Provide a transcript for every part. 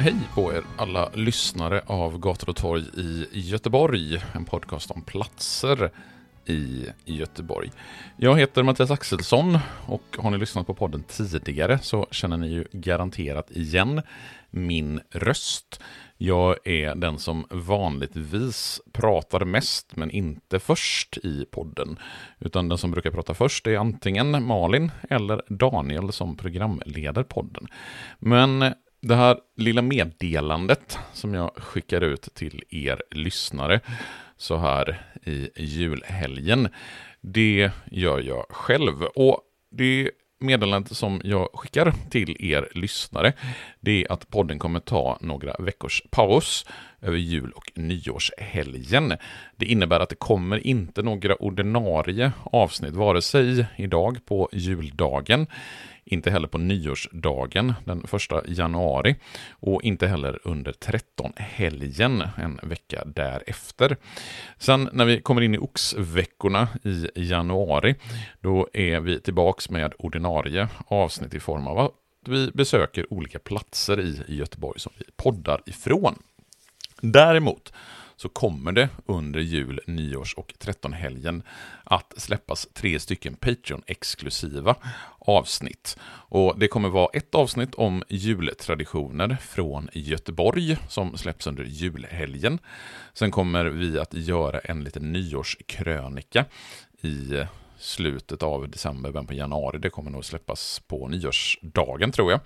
Hej på er alla lyssnare av Gator och torg i Göteborg. En podcast om platser i Göteborg. Jag heter Mattias Axelsson och har ni lyssnat på podden tidigare så känner ni ju garanterat igen min röst. Jag är den som vanligtvis pratar mest men inte först i podden. Utan den som brukar prata först är antingen Malin eller Daniel som programleder podden. Men det här lilla meddelandet som jag skickar ut till er lyssnare så här i julhelgen, det gör jag själv. Och det meddelandet som jag skickar till er lyssnare, det är att podden kommer ta några veckors paus över jul och nyårshelgen. Det innebär att det kommer inte några ordinarie avsnitt, vare sig idag på juldagen, inte heller på nyårsdagen den första januari och inte heller under 13-helgen en vecka därefter. Sen när vi kommer in i oxveckorna i januari, då är vi tillbaks med ordinarie avsnitt i form av att vi besöker olika platser i Göteborg som vi poddar ifrån. Däremot så kommer det under jul, nyårs och trettonhelgen att släppas tre stycken Patreon-exklusiva avsnitt. Och det kommer vara ett avsnitt om jultraditioner från Göteborg som släpps under julhelgen. Sen kommer vi att göra en liten nyårskrönika i slutet av december, början på januari. Det kommer nog släppas på nyårsdagen tror jag.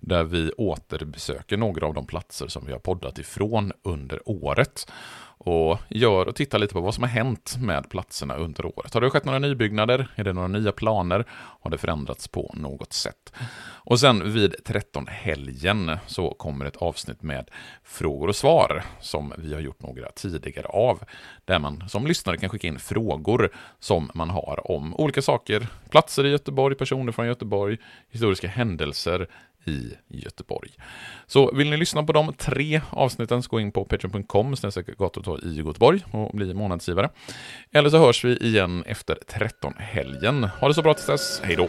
Där vi återbesöker några av de platser som vi har poddat ifrån under året och gör och tittar lite på vad som har hänt med platserna under året. Har det skett några nybyggnader? Är det några nya planer? Har det förändrats på något sätt? Och sen vid 13-helgen så kommer ett avsnitt med frågor och svar som vi har gjort några tidigare av. Där man som lyssnare kan skicka in frågor som man har om olika saker, platser i Göteborg, personer från Göteborg, historiska händelser, i Göteborg. Så vill ni lyssna på de tre avsnitten så gå in på patreon.com gator i Göteborg och bli månadsgivare. Eller så hörs vi igen efter 13-helgen. Ha det så bra tills dess, hej då!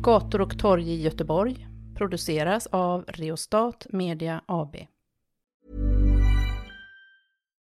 Gator och torg i Göteborg produceras av Reostat Media AB.